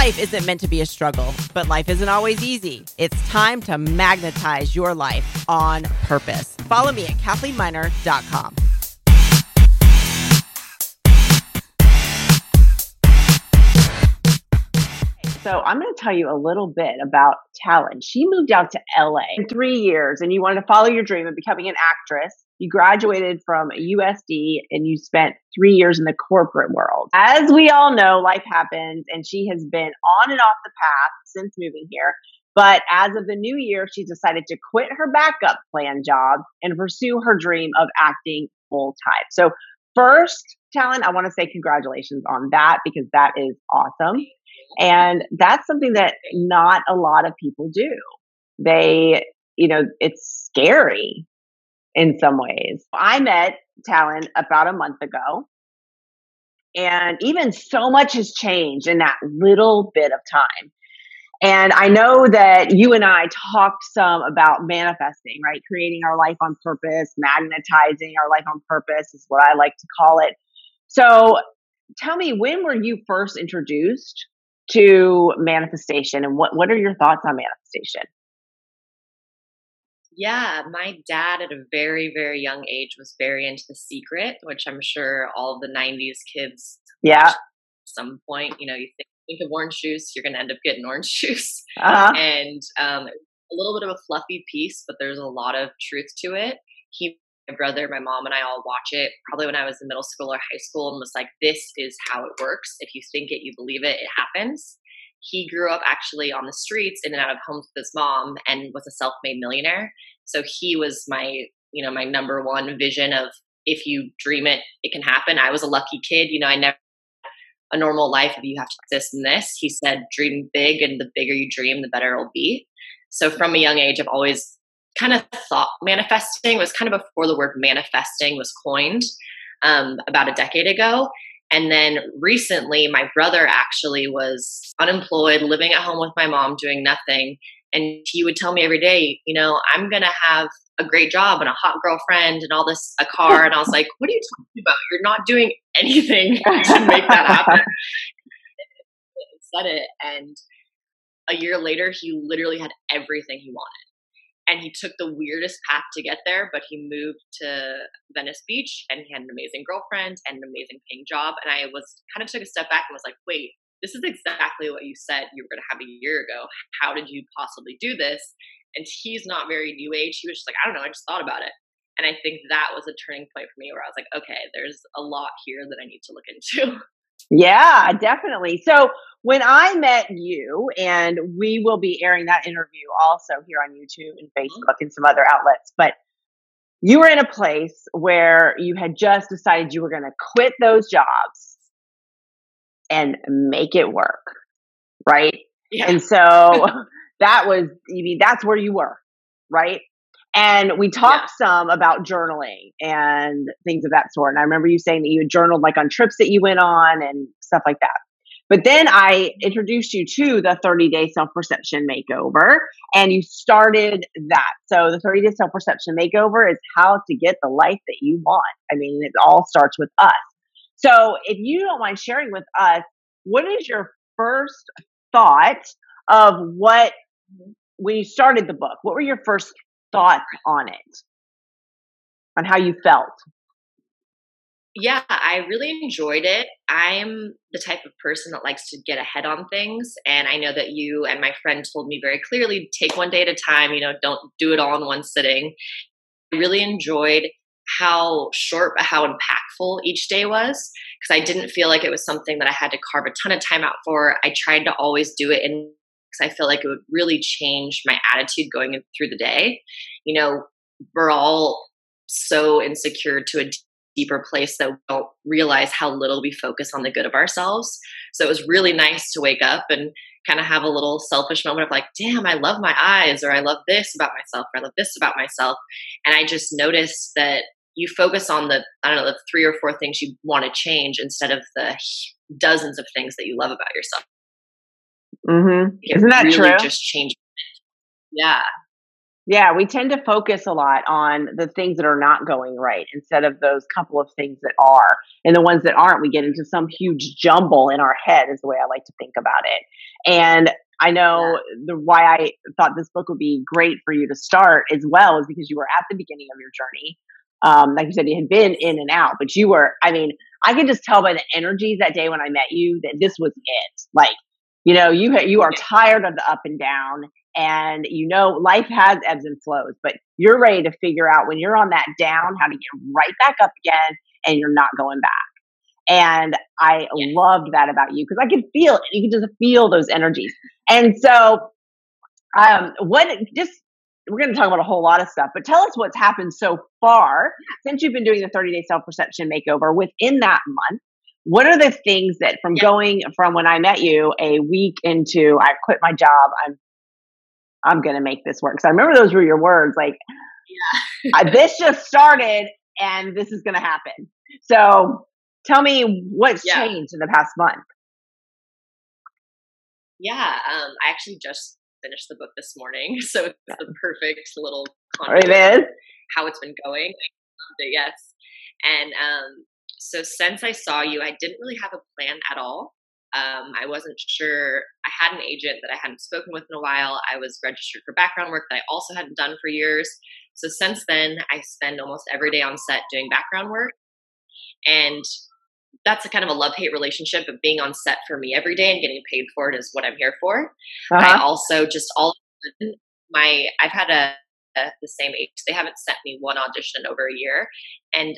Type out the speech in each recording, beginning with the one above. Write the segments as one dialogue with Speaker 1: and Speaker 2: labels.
Speaker 1: Life isn't meant to be a struggle, but life isn't always easy. It's time to magnetize your life on purpose. Follow me at CathleneMiner.com.
Speaker 2: So I'm going to tell you a little bit about Talyn. She moved out to LA in three years and you wanted to follow your dream of becoming an actress. You graduated from USD and you spent three years in the corporate world. As we all know, life happens and she has been on and off the path since moving here. But as of the new year, she's decided to quit her backup plan job and pursue her dream of acting full time. So, first, Talyn, I want to say congratulations on that because that is awesome. And that's something that not a lot of people do. They, you know, it's scary in some ways. I met Talyn about a month ago. And even so much has changed in that little bit of time. And I know that you and I talked some about manifesting, right? Creating our life on purpose, magnetizing our life on purpose is what I like to call it. So tell me, when were you first introduced to manifestation and what, what are your thoughts on manifestation?
Speaker 3: Yeah, my dad at a very, very young age was very into The Secret, which I'm sure all of the 90s kids
Speaker 2: yeah. at
Speaker 3: some point. You know, you think, think of orange juice, you're going to end up getting orange juice. Uh-huh. And um, a little bit of a fluffy piece, but there's a lot of truth to it. He, my brother, my mom, and I all watch it probably when I was in middle school or high school and was like, this is how it works. If you think it, you believe it, it happens. He grew up actually on the streets in and out of homes with his mom and was a self made millionaire. So he was my, you know, my number one vision of if you dream it, it can happen. I was a lucky kid. You know, I never a normal life if you have to this and this. He said, dream big, and the bigger you dream, the better it'll be. So from a young age, I've always kind of thought manifesting was kind of before the word manifesting was coined um, about a decade ago. And then recently, my brother actually was unemployed, living at home with my mom, doing nothing. And he would tell me every day, you know, I'm going to have a great job and a hot girlfriend and all this, a car. And I was like, what are you talking about? You're not doing anything to make that happen. said it. And a year later, he literally had everything he wanted and he took the weirdest path to get there but he moved to venice beach and he had an amazing girlfriend and an amazing paying job and i was kind of took a step back and was like wait this is exactly what you said you were going to have a year ago. How did you possibly do this? And he's not very new age. He was just like i don't know i just thought about it. And i think that was a turning point for me where i was like okay there's a lot here that i need to look into
Speaker 2: yeah definitely so when I met you, and we will be airing that interview also here on YouTube and mm-hmm. Facebook and some other outlets, but you were in a place where you had just decided you were going to quit those jobs and make it work, right? Yeah. And so that was, I mean, that's where you were, right? And we talked yeah. some about journaling and things of that sort. And I remember you saying that you had journaled like on trips that you went on and stuff like that. But then I introduced you to the 30 day self perception makeover and you started that. So the 30 day self perception makeover is how to get the life that you want. I mean, it all starts with us. So if you don't mind sharing with us, what is your first thought of what, when you started the book, what were your first thoughts on it? On how you felt?
Speaker 3: yeah, I really enjoyed it. I'm the type of person that likes to get ahead on things. And I know that you and my friend told me very clearly take one day at a time, you know, don't do it all in one sitting. I really enjoyed how short but how impactful each day was because I didn't feel like it was something that I had to carve a ton of time out for. I tried to always do it in because I feel like it would really change my attitude going through the day. You know, we're all so insecure to a deeper place that we don't realize how little we focus on the good of ourselves. So it was really nice to wake up and kind of have a little selfish moment of like, damn, I love my eyes, or I love this about myself, or I love this about myself. And I just noticed that you focus on the, I don't know, the three or four things you want to change instead of the dozens of things that you love about yourself.
Speaker 2: Mm-hmm. Isn't that
Speaker 3: really
Speaker 2: true?
Speaker 3: Just change. Yeah.
Speaker 2: Yeah, we tend to focus a lot on the things that are not going right instead of those couple of things that are. And the ones that aren't, we get into some huge jumble in our head, is the way I like to think about it. And I know yeah. the why I thought this book would be great for you to start as well is because you were at the beginning of your journey. Um, like you said, you had been in and out, but you were, I mean, I could just tell by the energies that day when I met you that this was it. Like, you know, you you are tired of the up and down, and you know life has ebbs and flows, but you're ready to figure out when you're on that down how to get right back up again, and you're not going back. And I yes. loved that about you because I could feel it. You could just feel those energies. And so, um, what just we're going to talk about a whole lot of stuff, but tell us what's happened so far since you've been doing the 30 day self perception makeover within that month. What are the things that from yeah. going from when I met you a week into I quit my job, I'm I'm to make this work. So I remember those were your words like yeah. this just started and this is to happen. So tell me what's yeah. changed in the past month.
Speaker 3: Yeah, um, I actually just finished the book this morning, so it's the perfect little
Speaker 2: it is
Speaker 3: how it's been going. It, yes, and um, so since I saw you, I didn't really have a plan at all. Um, I wasn't sure. I had an agent that I hadn't spoken with in a while. I was registered for background work that I also hadn't done for years. So since then, I spend almost every day on set doing background work. And that's a kind of a love hate relationship of being on set for me every day and getting paid for it is what I'm here for. Uh-huh. I also just all my I've had a, a the same age. They haven't sent me one audition in over a year, and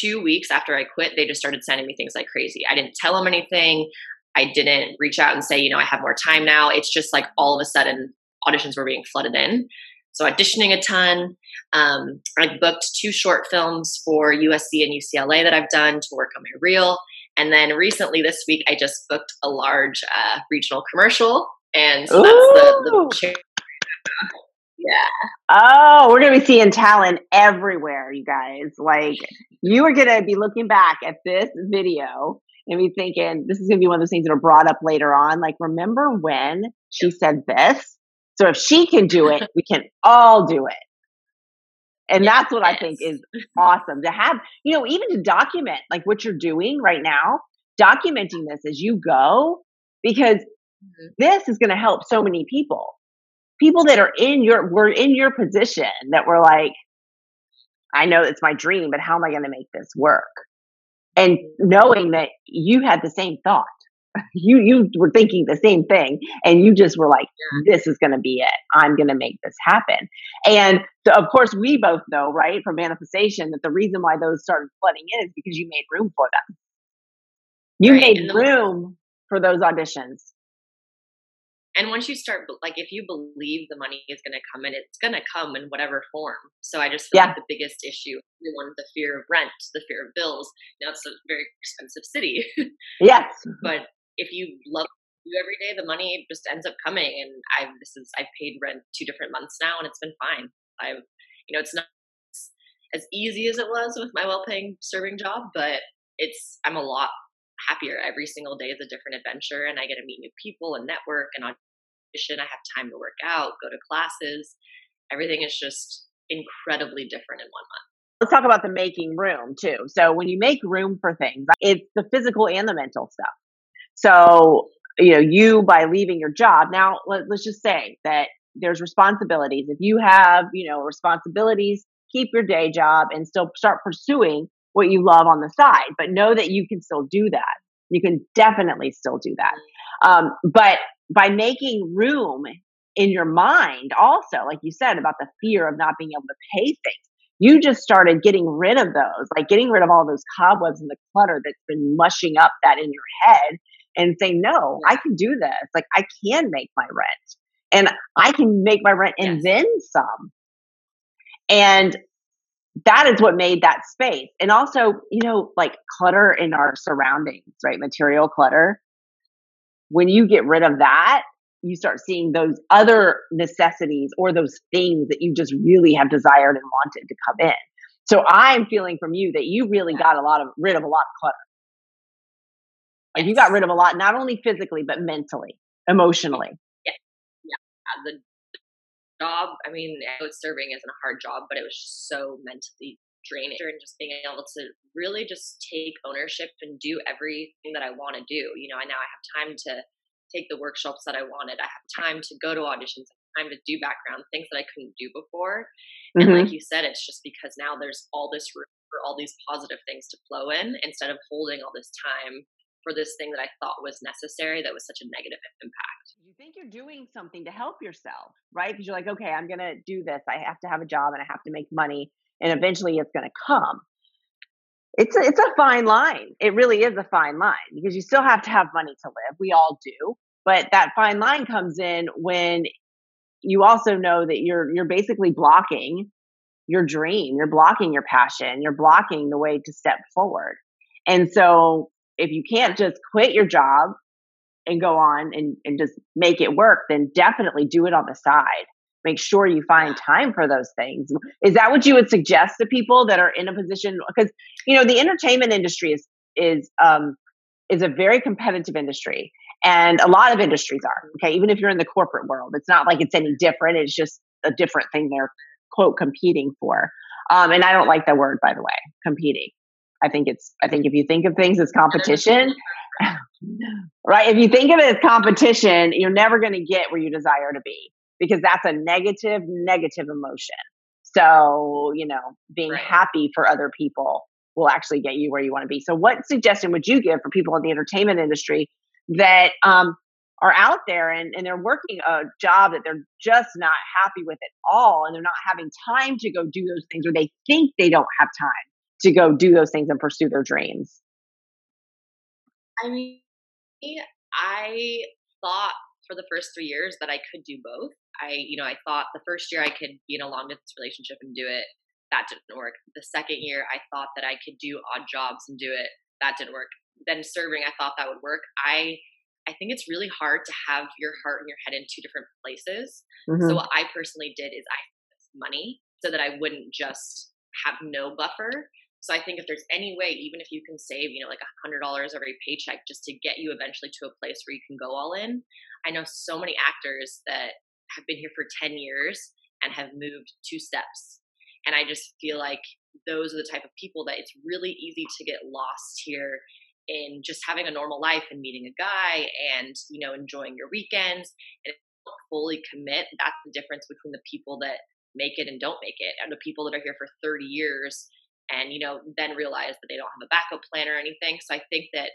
Speaker 3: two weeks after I quit, they just started sending me things like crazy. I didn't tell them anything. I didn't reach out and say, you know, I have more time now. It's just like all of a sudden auditions were being flooded in. So auditioning a ton. Um, I booked two short films for USC and UCLA that I've done to work on my reel. And then recently this week, I just booked a large uh, regional commercial. And so that's the, the yeah.
Speaker 2: Oh, we're going to be seeing Talyn everywhere, you guys. Like, you are going to be looking back at this video and be thinking, this is going to be one of those things that are brought up later on. Like, remember when she said this? So if she can do it, we can all do it. And yes, that's what yes. I think is awesome to have, you know, even to document like what you're doing right now, documenting this as you go, because mm-hmm. this is going to help so many people. People that are in your, we're in your position that were like, I know it's my dream, but how am I going to make this work? And knowing that you had the same thought. You you were thinking the same thing and you just were like this is going to be it. I'm going to make this happen. And so of course we both know right from manifestation that the reason why those started flooding in is because you made room for them. You right. made room for those auditions
Speaker 3: and once you start like if you believe the money is going to come in it's going to come in whatever form so i just feel yeah. like the biggest issue everyone the fear of rent the fear of bills know it's a very expensive city
Speaker 2: yes mm-hmm.
Speaker 3: but if you love you every day, the money just ends up coming. And I've this is I've paid rent two different months now, and it's been fine. I've you know it's not as easy as it was with my well-paying serving job, but it's I'm a lot happier. Every single day is a different adventure, and I get to meet new people and network and audition. I have time to work out, go to classes. Everything is just incredibly different in one month.
Speaker 2: Let's talk about the making room too. So when you make room for things, it's the physical and the mental stuff. So, you know, you by leaving your job, now let, let's just say that there's responsibilities. If you have, you know, responsibilities, keep your day job and still start pursuing what you love on the side, but know that you can still do that. You can definitely still do that. Um, but by making room in your mind, also, like you said about the fear of not being able to pay things, you just started getting rid of those, like getting rid of all those cobwebs and the clutter that's been mushing up that in your head and say, no, I can do this. Like I can make my rent and I can make my rent and yes. then some. And that is what made that space. And also, you know, like clutter in our surroundings, right? Material clutter. When you get rid of that, you start seeing those other necessities or those things that you just really have desired and wanted to come in. So I'm feeling from you that you really got a lot of rid of a lot of clutter. Like you got rid of a lot, not only physically, but mentally, emotionally.
Speaker 3: Yeah. Yeah. The job. I mean, I know serving isn't a hard job, but it was just so mentally draining and just being able to really just take ownership and do everything that I want to do. You know, I now I have time to take the workshops that I wanted. I have time to go to auditions, time to do background things that I couldn't do before. And mm-hmm. like you said, it's just because now there's all this room for all these positive things to flow in instead of holding all this time for this thing that I thought was necessary that was such a negative impact.
Speaker 2: You think you're doing something to help yourself, right? Because you're like, okay, I'm going to do this. I have to have a job and I have to make money and eventually it's going to come. It's a, it's a fine line. It really is a fine line because you still have to have money to live. We all do. But that fine line comes in when you also know that you're you're basically blocking your dream, you're blocking your passion, you're blocking the way to step forward. And so if you can't just quit your job and go on and, and just make it work, then definitely do it on the side make sure you find time for those things. Is that what you would suggest to people that are in a position? Because you know the entertainment industry is is um, is a very competitive industry, and a lot of industries are. Okay, even if you're in the corporate world, it's not like it's any different. It's just a different thing they're quote competing for. Um, and I don't like the word, by the way, competing. I think it's. I think if you think of things as competition. right if you think of it as competition you're never going to get where you desire to be because that's a negative, negative emotion. So, you know, being right. happy for other people will actually get you where you want to be. So, what suggestion would you give for people in the entertainment industry that um, are out there and, and they're working a job that they're just not happy with at all and they're not having time to go do those things or they think they don't have time to go do those things and pursue their dreams?
Speaker 3: I mean, I thought for the first three years that I could do both. I, you know, I thought the first year I could be in a long distance relationship and do it. That didn't work. The second year I thought that I could do odd jobs and do it. That didn't work. Then serving, I thought that would work. I I think it's really hard to have your heart and your head in two different places. Mm-hmm. So what I personally did is I money so that I wouldn't just have no buffer. So I think if there's any way, even if you can save, you know, like a hundred dollars every paycheck just to get you eventually to a place where you can go all in. I know so many actors that have been here for 10 years and have moved two steps. And I just feel like those are the type of people that it's really easy to get lost here in just having a normal life and meeting a guy and, you know, enjoying your weekends and fully commit. That's the difference between the people that make it and don't make it and the people that are here for 30 years and, you know, then realize that they don't have a backup plan or anything. So I think that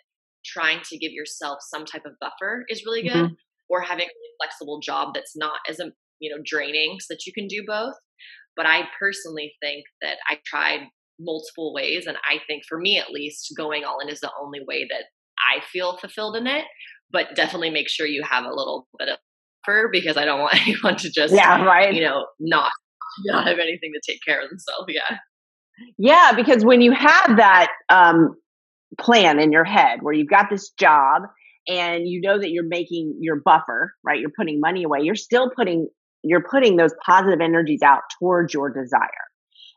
Speaker 3: trying to give yourself some type of buffer is really good. Mm-hmm. or having a really flexible job that's not as um, you know draining so that you can do both. But i personally think that i tried multiple ways and i think for me at least going all in is the only way that i feel fulfilled in it. But definitely make sure you have a little bit of buffer because i don't want anyone to just yeah right. you know not not have anything to take care of themselves. Yeah
Speaker 2: yeah because when you have that um plan in your head where you've got this job and you know that you're making your buffer, right? You're putting money away. You're still putting you're putting those positive energies out towards your desire.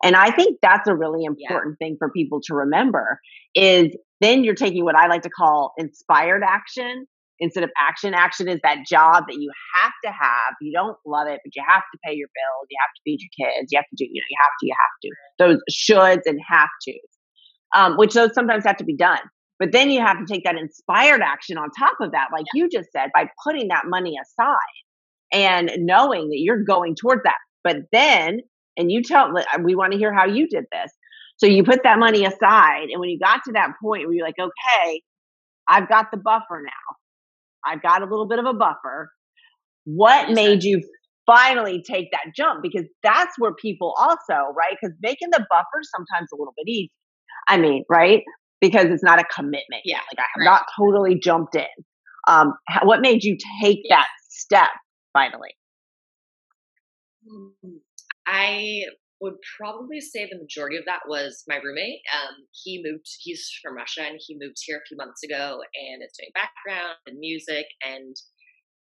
Speaker 2: And I think that's a really important yeah. thing for people to remember is then you're taking what I like to call inspired action instead of action. Action is that job that you have to have. You don't love it, but you have to pay your bills. You have to feed your kids. You have to do, you know, you have to, you have to. Those shoulds and have tos, um, which those sometimes have to be done. But then you have to take that inspired action on top of that, like you just said, by putting that money aside and knowing that you're going towards that. But then, and you tell, we want to hear how you did this. So you put that money aside. And when you got to that point where you're like, okay, I've got the buffer now, I've got a little bit of a buffer. What made you finally take that jump? Because that's where people also, right? Because making the buffer sometimes a little bit easy. I mean, right? because it's not a commitment yet. Like I have right. not totally jumped in. Um, what made you take that step finally?
Speaker 3: Mm, I would probably say the majority of that was my roommate. Um, he moved, he's from Russia and he moved here a few months ago and is doing background and music. And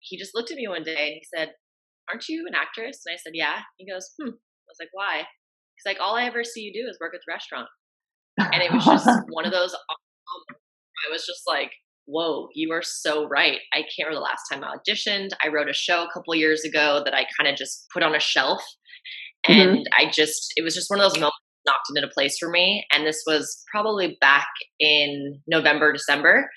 Speaker 3: he just looked at me one day and he said, Aren't you an actress? And I said, Yeah. He goes, Hmm. I was like, Why? He's like, All I ever see you do is work at the restaurant and it was just one of those. Um, I was just like, whoa, you are so right. I can't remember the last time I auditioned. I wrote a show a couple years ago that I kind of just put on a shelf. Mm-hmm. And mm-hmm. I just, it was just one of those moments knocked into place for me. And this was probably back in November, December.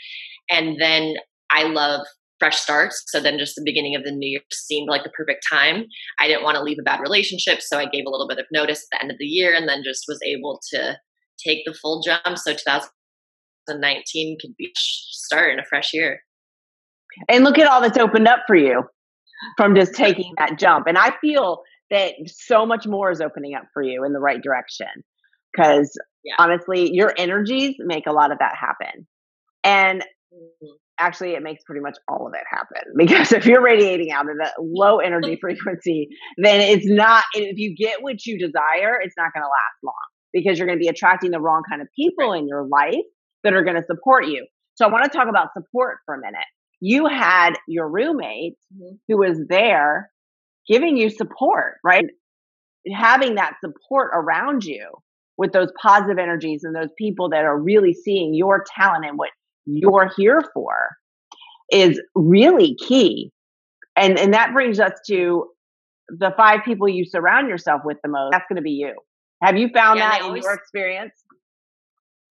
Speaker 3: And then I love fresh starts. So then just the beginning of the new year seemed like the perfect time. I didn't want to leave a bad relationship. So I gave a little bit of notice at the end of the year and then just was able to take the full jump. So 2019 could be start in a fresh year.
Speaker 2: And look at all that's opened up for you from just taking that jump. And I feel that so much more is opening up for you in the right direction because yeah. honestly, your energies make a lot of that happen. And mm-hmm. actually, it makes pretty much all of it happen because if you're radiating out at a low energy frequency, then it's not, if you get what you desire, it's not going to last long because you're going to be attracting the wrong kind of people in your life that are going to support you. So I want to talk about support for a minute. You had your roommate mm-hmm. who was there giving you support, right? Having that support around you with those positive energies and those people that are really seeing your talent and what you're here for is really key. And and that brings us to the five people you surround yourself with the most. That's going to be you. Have you found yeah, that in your experience?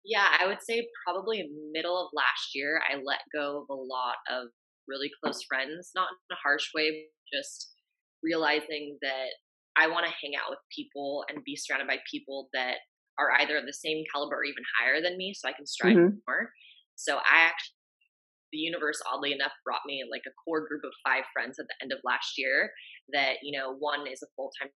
Speaker 3: Yeah, I would say probably middle of last year, I let go of a lot of really close friends, not in a harsh way, just realizing that I want to hang out with people and be surrounded by people that are either of the same caliber or even higher than me so I can strive mm-hmm. more. So I actually the universe oddly enough brought me like a core group of five friends at the end of last year that you know one is a full-time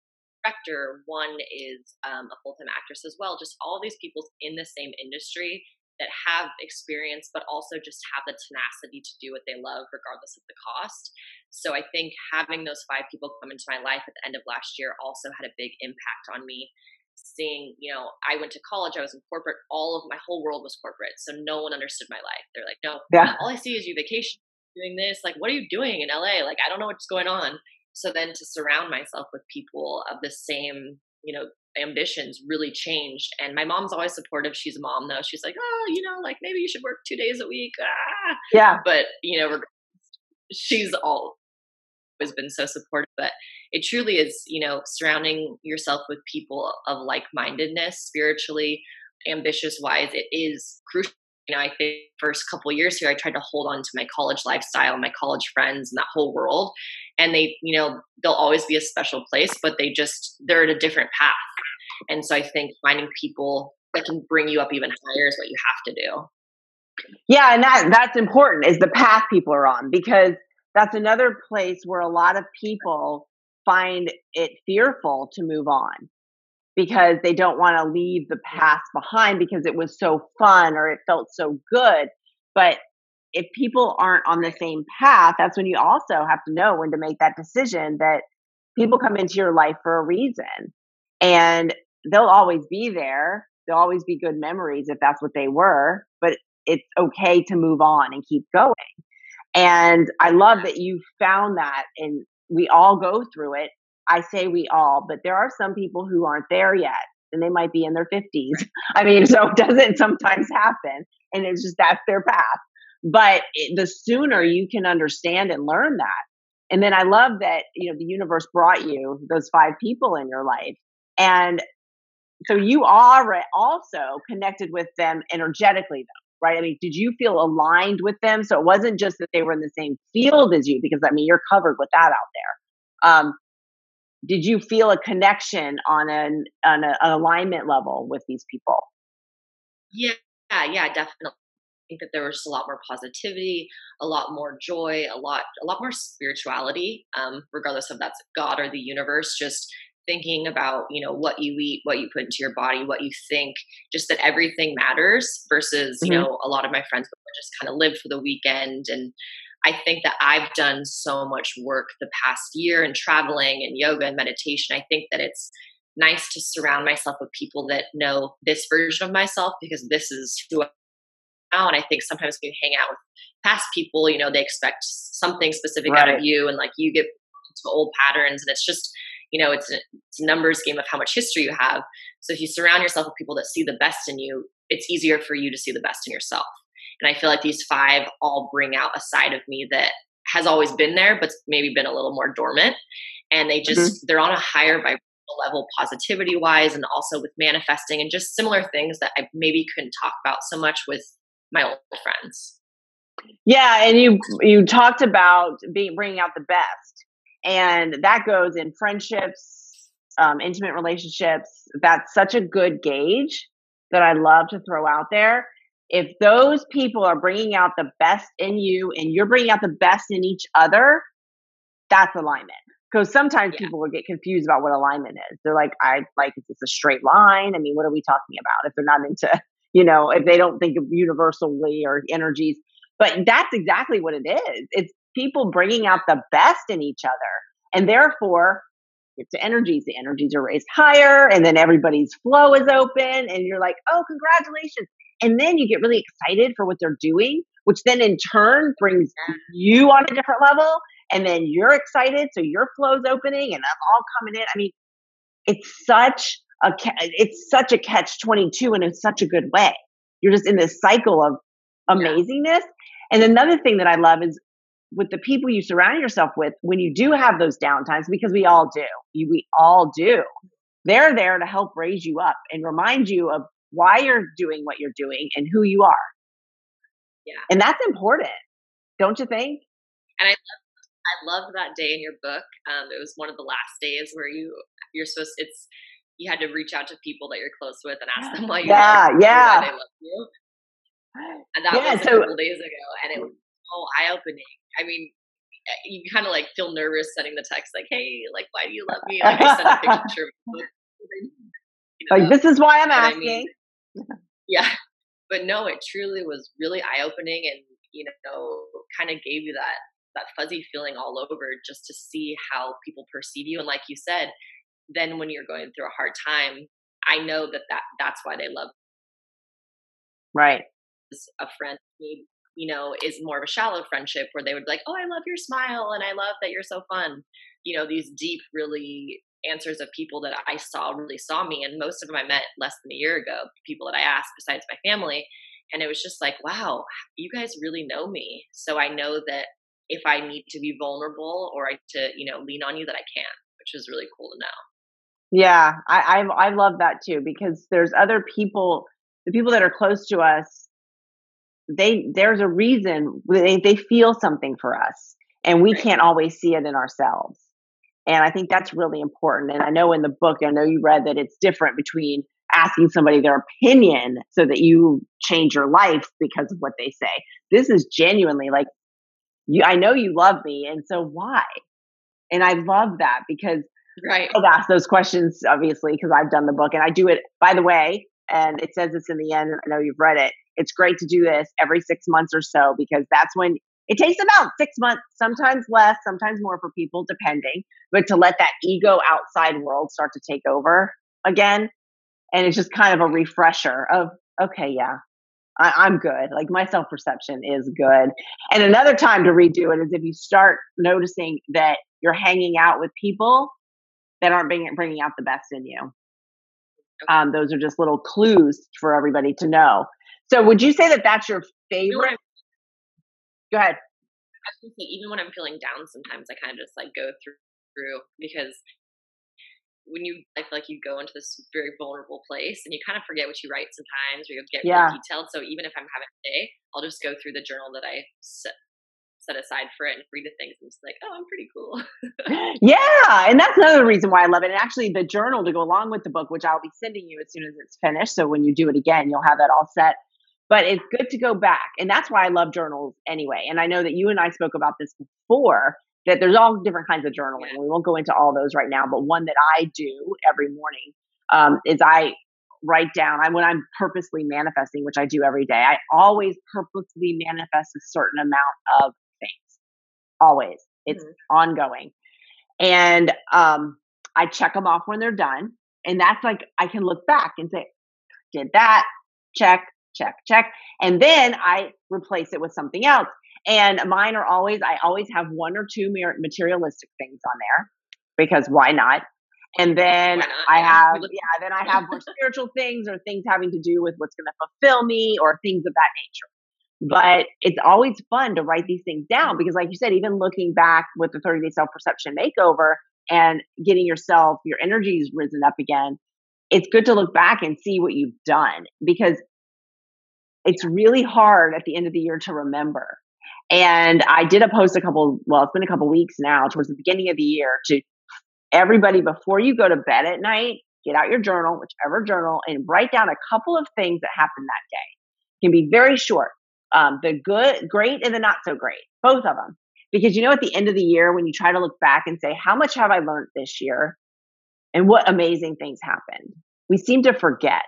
Speaker 3: director one is um, a full-time actress as well just all these people in the same industry that have experience but also just have the tenacity to do what they love regardless of the cost. So i think having those five people come into my life at the end of last year also had a big impact on me. Seeing you know i went to college i was in corporate all of my whole world was corporate so no one understood my life. They're like no yeah. all i see is you vacation doing this like what are you doing in la like i don't know what's going on. So then to surround myself with people of the same you know ambitions really changed. And my mom's always supportive. She's a mom though. She's like, oh, you know, like maybe you should work two days a week. Ah.
Speaker 2: Yeah.
Speaker 3: But you know, she's all has been so supportive. But it truly is, you know, surrounding yourself with people of like mindedness, spiritually, ambitious wise. It is crucial. You know, I think first couple years here, I tried to hold on to my college lifestyle, my college friends, and that whole world. And they, you know, they'll always be a special place, but they just they're at a different path and so I think finding people that can bring you up even higher is what you have to do.
Speaker 2: Yeah, and that that's important is the path people are on because that's another place where a lot of people find it fearful to move on because they don't want to leave the past behind because it was so fun or it felt so good. But if people aren't on the same path, that's when you also have to know when to make that decision that people come into your life for a reason. And they'll always be there. They'll always be good memories if that's what they were, but it's okay to move on and keep going. And I love that you found that and we all go through it. I say we all, but there are some people who aren't there yet and they might be in their 50s. I mean, so it doesn't sometimes happen and it's just that's their path. But it, the sooner you can understand and learn that. And then I love that, you know, the universe brought you those five people in your life. And so you are also connected with them energetically though right? I mean did you feel aligned with them? So it wasn't just that they were in the same field as you because i mean you're covered with that out there. Um, did you feel a connection on an on a, an alignment level with these people?
Speaker 3: Yeah yeah definitely. I think that there was just a lot more positivity, a lot more joy, a lot, a lot more spirituality, um, regardless of that's God or the universe. Just thinking about you know what you eat what you put into your body what you think just that everything matters versus mm-hmm. you know a lot of my friends just kind of live for the weekend and i think that i've done so much work the past year in traveling and yoga and meditation i think that it's nice to surround myself with people that know this version of myself because this is who I am and I think sometimes when you hang out with past people, you know, they expect something specific right. out of you and like you get to old patterns and it's just you know it's a, it's a numbers game of how much history you have so if you surround yourself with people that see the best in you it's easier for you to see the best in yourself And I feel like these five all bring out a side of me that has always been there, but maybe been a little more dormant. And they just, mm-hmm. they're on a higher vibrational level, positivity wise, and also with manifesting and just similar things that I maybe couldn't talk about so much with my old friends.
Speaker 2: Yeah, and you you talked about being bringing out the best, and that goes in friendships, um, intimate relationships. That's such a good gauge that I love to throw out there. If those people are bringing out the best in you, and you're bringing out the best in each other, that's alignment. Because sometimes yeah. people will get confused about what alignment is. They're like, I like, is this a straight line? I mean, what are we talking about? If they're not into, you know, if they don't think of universally or energies, but that's exactly what it is. It's people bringing out the best in each other. And therefore, it's the energies. The energies are raised higher, and then everybody's flow is open, and you're like, oh, congratulations. And then you get really excited for what they're doing, which then in turn brings you on a different level. And then you're excited, so your flow's opening, and that's all coming in. I mean, it's such a it's such a catch twenty two, and in such a good way. You're just in this cycle of amazingness, and another thing that I love is with the people you surround yourself with, when you do have those downtimes, because we all do, we all do, they're there to help raise you up and remind you of why you're doing what you're doing and who you are.
Speaker 3: Yeah.
Speaker 2: And that's important, don't you think?
Speaker 3: And I love, I love that day in your book. Um, it was one of the last days where you you're supposed it's you had to reach out to people that you're close with and ask them why you
Speaker 2: yeah,
Speaker 3: love
Speaker 2: yeah.
Speaker 3: they love you. And that yeah, was so, a couple days ago, and it was so eye opening. I mean, eh, you kind of like feel nervous sending the text, like, "Hey, like, why do you love me?" Like, I send a picture.
Speaker 2: you know, like, this is why I'm asking. I
Speaker 3: mean, yeah, but no, it truly was really eye opening, and you know, kind of gave you that that fuzzy feeling all over just to see how people perceive you. And like you said, then when you're going through a hard time, I know that, that that's why they love.
Speaker 2: Right
Speaker 3: a friend you know is more of a shallow friendship where they would be like oh i love your smile and i love that you're so fun. You know these deep really answers of people that i saw really saw me and most of them i met less than a year ago people that i asked besides my family and it was just like wow you guys really know me so i know that if i need to be vulnerable or I to you know lean on you that i can which was really cool to know.
Speaker 2: Yeah i i, I love that too because there's other people the people that are close to us they there's a reason they, they feel something for us and we can't always see it in ourselves. And i think that's really important. And i know in the book i know you read that it's different between asking somebody their opinion so that you change your life because of what they say. This is genuinely like you i know you love me and so why? And i love that because
Speaker 3: right.
Speaker 2: I've asked those questions obviously because i've done the book and i do it by the way and it says this in the end i know you've read it it's great to do this every six months or so because that's when it takes about six months, sometimes less, sometimes more for people, depending, but to let that ego outside world start to take over again. And it's just kind of a refresher of, okay, yeah, I, am good. Like my self perception is good. And another time to redo it is if you start noticing that you're hanging out with people that aren't bringing, bringing out the best in you. Um, those are just little clues for everybody to know. So would you say that that's your favorite? Go ahead.
Speaker 3: I was say, even when I'm feeling down, sometimes I kind of just like go through, through because when you, I feel like you go into this very vulnerable place and you kind of forget what you write sometimes, or you get yeah. really detailed. So even if I'm having a day, I'll just go through the journal that I set, set aside for it and read the things and just like, oh, I'm pretty cool.
Speaker 2: yeah. And that's another reason why I love it. And actually the journal to go along with the book, which I'll be sending you as soon as it's finished. So when you do it again, you'll have that all set but it's good to go back. And that's why I love journals anyway. And I know that you and I spoke about this before that there's all different kinds of journaling. We won't go into all those right now, but one that I do every morning um, is I write down I, when I'm purposely manifesting, which I do every day. I always purposely manifest a certain amount of things. Always, it's mm-hmm. ongoing, and um, I check them off when they're done, and that's like I can look back and say, did that, check, check, check. And then I replace it with something else. And mine are always, I always have one or two materialistic things on there because why not? And then? I have, yeah, then I have more spiritual things or things having to do with what's going to fulfill me or things of that nature. but it's always fun to write these things down because, like you said, even looking back with the 30 day self perception makeover and getting yourself, your energy's risen up again, it's good to look back and see what you've done because it's really hard at the end of the year to remember. And I did a post a couple, well, it's been a couple weeks now, towards the beginning of the year, to everybody before you go to bed at night, get out your journal, whichever journal, and write down a couple of things that happened that day. It can be very short um, the good, great, and the not so great, both of them. Because you know, at the end of the year, when you try to look back and say, how much have I learned this year? And what amazing things happened? We seem to forget.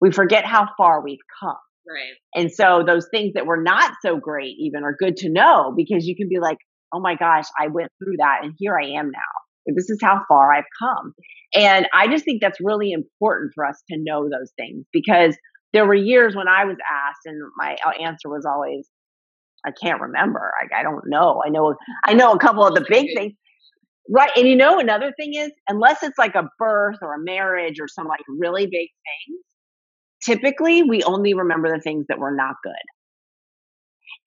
Speaker 2: We forget how far we've come.
Speaker 3: Right.
Speaker 2: And so those things that were not so great even are good to know because you can be like, oh my gosh, I went through that and here I am now. This is how far I've come. And I just think that's really important for us to know those things because there were years when I was asked, and my uh, answer was always, I can't remember. I, I don't know. I know. I know a couple of the big things. Right. And you know, another thing is, unless it's like a birth or a marriage or some like really big things, typically we only remember the things that were not good.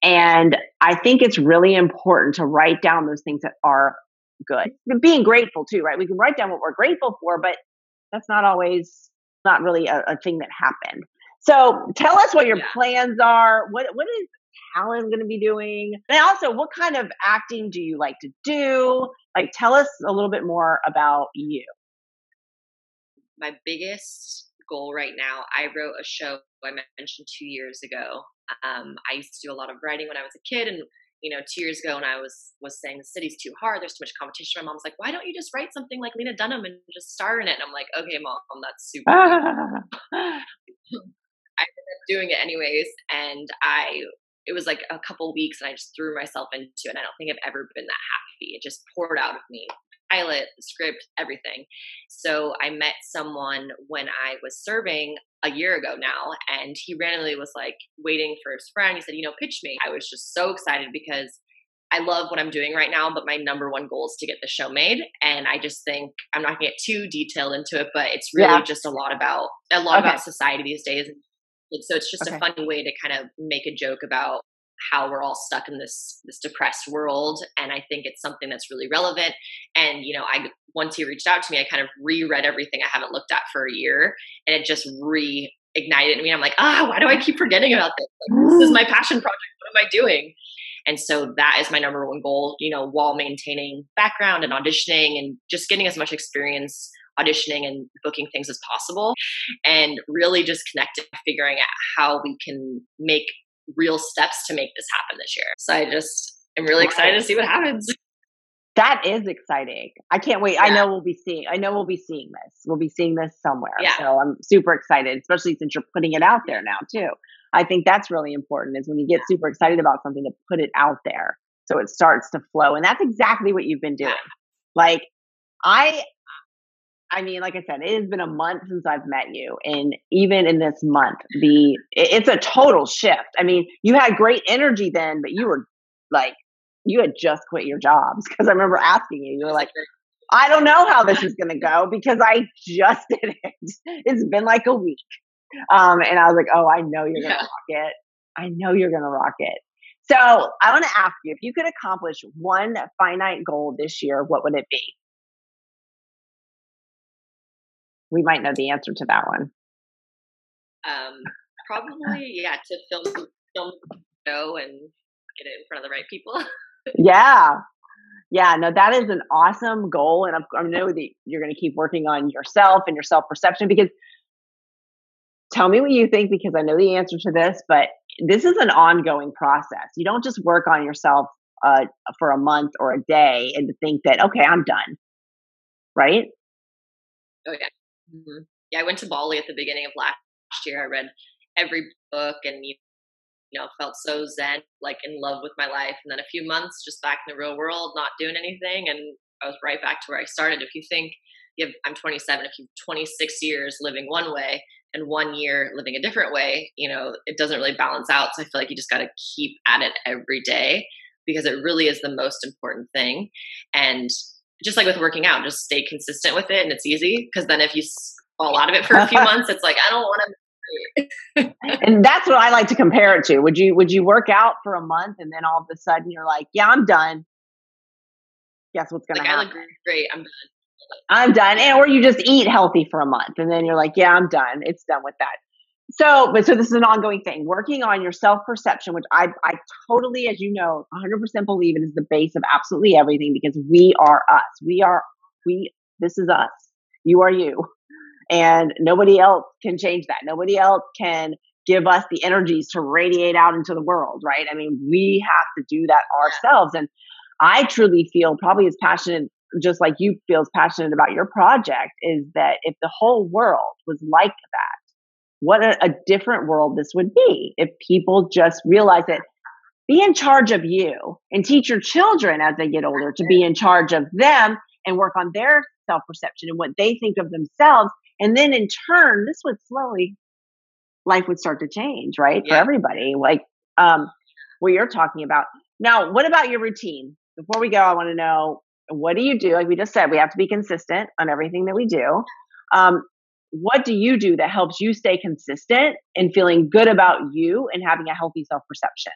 Speaker 2: And I think it's really important to write down those things that are good. Being grateful too, right? We can write down what we're grateful for, but that's not always not really a, a thing that happened. So tell us what your yeah. plans are. What what is Talyn going to be doing? And also, what kind of acting do you like to do? Like, tell us a little bit more about you.
Speaker 3: My biggest goal right now, I wrote a show I mentioned two years ago. Um, I used to do a lot of writing when I was a kid, and you know, two years ago, when I was was saying the city's too hard, there's too much competition. My mom's like, "Why don't you just write something like Lena Dunham and just star in it?" And I'm like, "Okay, mom, that's super." I ended up doing it anyways, and I it was like a couple weeks, and I just threw myself into it. And I don't think I've ever been that happy. It just poured out of me, pilot, script, everything. So I met someone when I was serving a year ago now, and he randomly was like waiting for his friend. He said, "You know, pitch me." I was just so excited because I love what I'm doing right now, but my number one goal is to get the show made. And I just think I'm not gonna get too detailed into it, but it's really yeah. just a lot about a lot okay. about society these days so it's just okay. a funny way to kind of make a joke about how we're all stuck in this this depressed world and i think it's something that's really relevant. And you know i once he reached out to me i kind of reread everything i haven't looked at for a year and it just reignited me. I'm like ah why do i keep forgetting about this? Like, this is my passion project. What am i doing? And so that is my number one goal you know while maintaining background and auditioning and just getting as much experience auditioning and booking things as possible and really just connecting figuring out how we can make real steps to make this happen this year so i just am really excited to see what happens
Speaker 2: that is exciting. I can't wait. Yeah. I know we'll be seeing. I know we'll be seeing this. We'll be seeing this somewhere. Yeah. So I'm super excited, especially since you're putting it out there now too. I think that's really important. Is when you get super excited about something to put it out there, so it starts to flow, and that's exactly what you've been doing. Like I I mean, like I said, it has been a month since I've met you, and even in this month, the it's a total shift. I mean, you had great energy then, but you were like, you had just quit your jobs because I remember asking you, you were like, I don't know how this is going to go because I just did it. It's been like a week, um, and I was like, oh, I know you're going to yeah. rock it. I know you're going to rock it. So I want to ask you if you could accomplish one finite goal this year, what would it be? We might know the answer to that one.
Speaker 3: Um, probably, yeah, to film film show and get it in front of the right people.
Speaker 2: yeah, yeah, no, that is an awesome goal, and I know that you're going to keep working on yourself and your self perception. Because tell me what you think, because I know the answer to this, but this is an ongoing process. You don't just work on yourself uh, for a month or a day and to think that okay, I'm done, right?
Speaker 3: Oh yeah, Mm-hmm. Yeah, I went to Bali at the beginning of last year. I read every book and you know felt so zen, like in love with my life. And then a few months just back in the real world, not doing anything, and I was right back to where I started. If you think you have, I'm 27, if you've 26 years living one way and one year living a different way, you know it doesn't really balance out. So I feel like you just got to keep at it every day because it really is the most important thing. And just like with working out, just stay consistent with it and it's easy. Because then if you fall out of it for a few months, it's like, I don't want to
Speaker 2: and that's what I like to compare it to. Would you would you work out for a month and then all of a sudden you're like, yeah, I'm done. Guess what's gonna
Speaker 3: like,
Speaker 2: happen?
Speaker 3: I look great. I'm done.
Speaker 2: I'm done. And or you just eat healthy for a month and then you're like, yeah, I'm done. It's done with that. So, but so this is an ongoing thing. Working on your self perception, which I I totally, as you know, 100% believe it is the base of absolutely everything because we are us. We are we. This is us. You are you, and nobody else can change that. Nobody else can give us the energies to radiate out into the world, right? I mean, we have to do that ourselves. And I truly feel probably as passionate, just like you feel as passionate about your project, is that if the whole world was like that what a, a different world this would be if people just realize that be in charge of you and teach your children as they get older to be in charge of them and work on their self perception and what they think of themselves. And then in turn, this would slowly, life would start to change, right? Yeah. For everybody, like um, what you're talking about. Now, what about your routine? Before we go, I want to know what do you do? Like we just said, we have to be consistent on everything that we do. Um, what do you do that helps you stay consistent and feeling good about you and having a healthy self perception?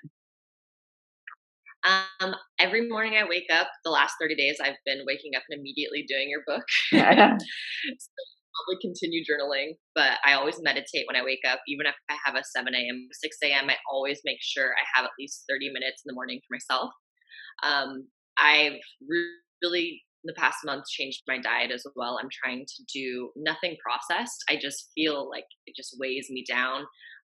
Speaker 3: Um, every morning I wake up, the last 30 days I've been waking up and immediately doing your book. so probably continue journaling, but I always meditate when I wake up. Even if I have a 7 a.m., 6 a.m., I always make sure I have at least 30 minutes in the morning for myself. Um, I've really the past month changed my diet as well. I'm trying to do nothing processed. I just feel like it just weighs me down.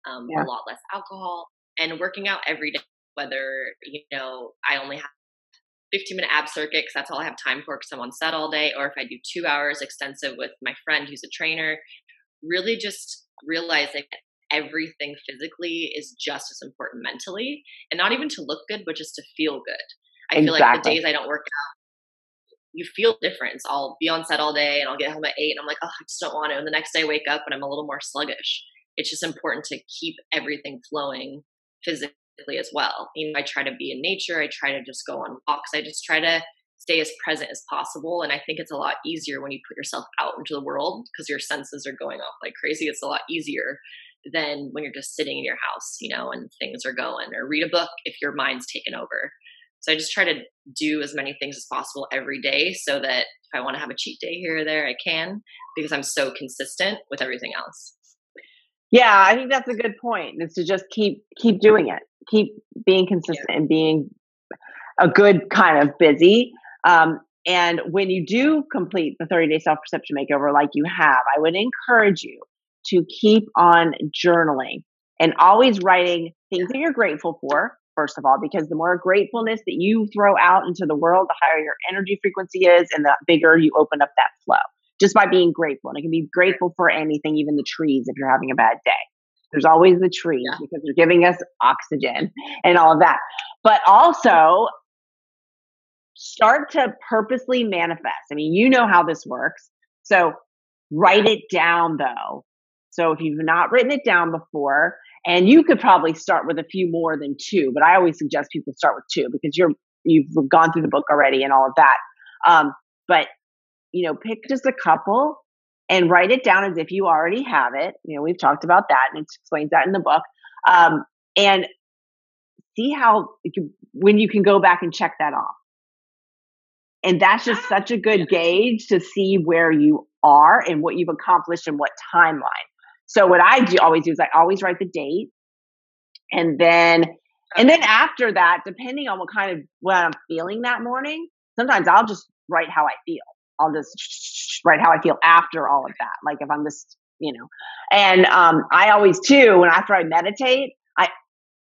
Speaker 3: Um, yeah. A lot less alcohol and working out every day. Whether you know I only have 15 minute ab circuit because that's all I have time for because I'm on set all day, or if I do two hours extensive with my friend who's a trainer. Really, just realizing everything physically is just as important mentally, and not even to look good, but just to feel good. I exactly. feel like the days I don't work out you feel difference. I'll be on set all day and I'll get home at eight and I'm like, oh, I just don't want to. And the next day I wake up and I'm a little more sluggish. It's just important to keep everything flowing physically as well. You know, I try to be in nature. I try to just go on walks. I just try to stay as present as possible. And I think it's a lot easier when you put yourself out into the world because your senses are going off like crazy. It's a lot easier than when you're just sitting in your house, you know, and things are going or read a book if your mind's taken over. So I just try to do as many things as possible every day so that if I want to have a cheat day here or there, I can because I'm so consistent with everything else.
Speaker 2: Yeah, I think that's a good point. Is to just keep keep doing it, keep being consistent yeah. and being a good kind of busy. Um, and when you do complete the 30 day self perception makeover, like you have, I would encourage you to keep on journaling and always writing things that you're grateful for, first of all, because the more gratefulness that you throw out into the world, the higher your energy frequency is, and the bigger you open up that flow just by being grateful. And it can be grateful for anything, even the trees, if you're having a bad day. There's always the trees yeah. because they're giving us oxygen and all of that. But also, start to purposely manifest. I mean, you know how this works. So, write it down though. So, if you've not written it down before, and you could probably start with a few more than two, but I always suggest people start with two because you're you've gone through the book already and all of that. Um, but you know, pick just a couple and write it down as if you already have it. You know, we've talked about that and it explains that in the book. Um, and see how when you can go back and check that off. And that's just such a good gauge to see where you are and what you've accomplished and what timeline. So what I do always do is I always write the date, and then and then after that, depending on what kind of what I'm feeling that morning, sometimes I'll just write how I feel. I'll just write how I feel after all of that. Like if I'm just you know, and um, I always too when after I meditate, I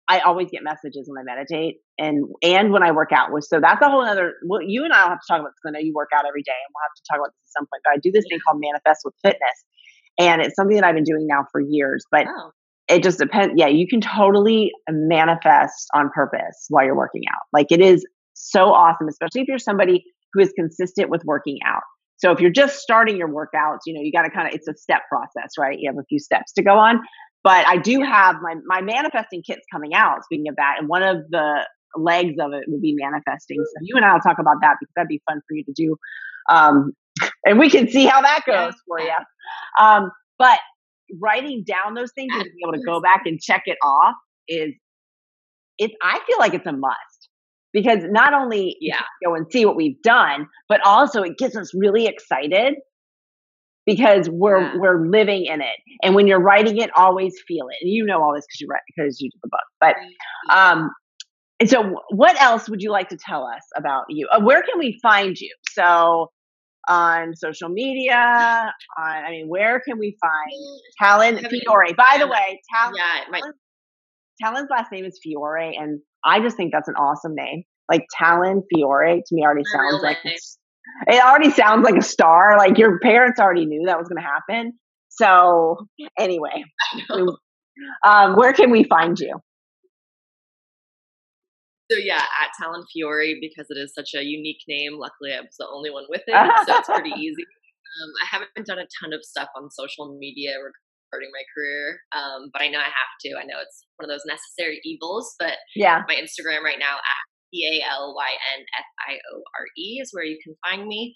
Speaker 2: I always get messages when I meditate and and when I work out. So that's a whole other. Well, you and I'll have to talk about because I know you work out every day, and we'll have to talk about this at some point. But I do this thing called Manifest with Fitness, and it's something that I've been doing now for years, but oh. it just depends. Yeah, you can totally manifest on purpose while you're working out. Like it is so awesome, especially if you're somebody who is consistent with working out. So if you're just starting your workouts, you know, you got to kind of, it's a step process, right? You have a few steps to go on. But I do have my, my manifesting kits coming out, speaking of that. And one of the legs of it will be manifesting. So you and I will talk about that because that'd be fun for you to do. Um, and we can see how that goes for you. Um, but writing down those things and being able to go back and check it off is it's I feel like it's a must because not only
Speaker 3: yeah
Speaker 2: go and see what we've done, but also it gets us really excited because we're yeah. we're living in it. And when you're writing it, always feel it. And you know all this because you write because you did the book. But um, and so what else would you like to tell us about you? Uh, where can we find you? So on social media, on I mean, where can we find Talyn Fiore? By the way, Talyn, yeah, my- Talyn's last name is Fiore, and I just think that's an awesome name. Like Talyn Fiore to me already sounds like it already sounds like a star. Like your parents already knew that was going to happen. So anyway, um, where can we find you?
Speaker 3: So yeah, at Talyn Fiore because it is such a unique name. Luckily, I was the only one with it, so it's pretty easy. Um, I haven't done a ton of stuff on social media regarding my career, um, but I know I have to. I know it's one of those necessary evils, but
Speaker 2: yeah,
Speaker 3: my Instagram right now at T A L Y N F I O R E is where you can find me.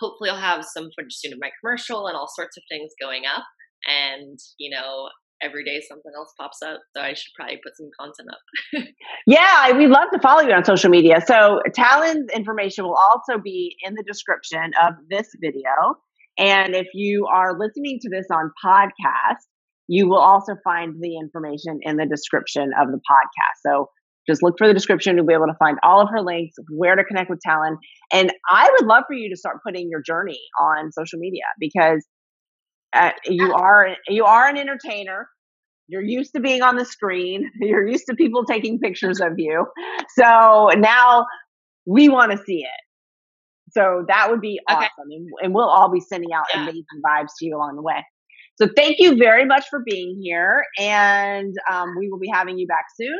Speaker 3: Hopefully, I'll have some footage soon of my commercial and all sorts of things going up. And, you know, every day something else pops up. So I should probably put some content up.
Speaker 2: yeah, we'd love to follow you on social media. So Talyn's information will also be in the description of this video. And if you are listening to this on podcast, you will also find the information in the description of the podcast. So just look for the description. You'll be able to find all of her links, where to connect with Talyn. And I would love for you to start putting your journey on social media because uh, you are you are an entertainer. You're used to being on the screen. You're used to people taking pictures of you. So now we want to see it. So that would be okay. awesome. And, and, we'll all be sending out yeah. amazing vibes to you along the way. So thank you very much for being here. And um, we will be having you back soon.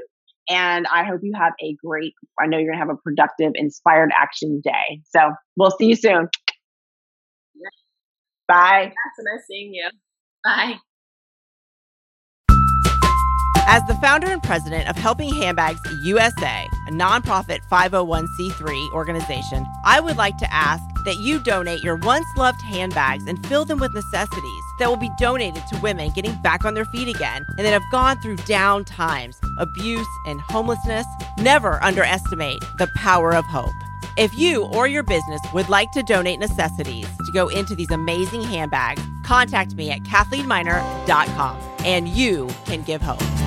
Speaker 2: And I hope you have a great, I know you're going to have a productive, inspired action day. So we'll see you soon. Yeah. Bye.
Speaker 3: so nice seeing you. Bye.
Speaker 1: As the founder and president of Helping Handbags USA, a nonprofit 501c3 organization, I would like to ask that you donate your once loved handbags and fill them with necessities that will be donated to women getting back on their feet again and that have gone through down times, abuse, and homelessness. Never underestimate the power of hope. If you or your business would like to donate necessities to go into these amazing handbags, contact me at CathleneMiner.com and you can give hope.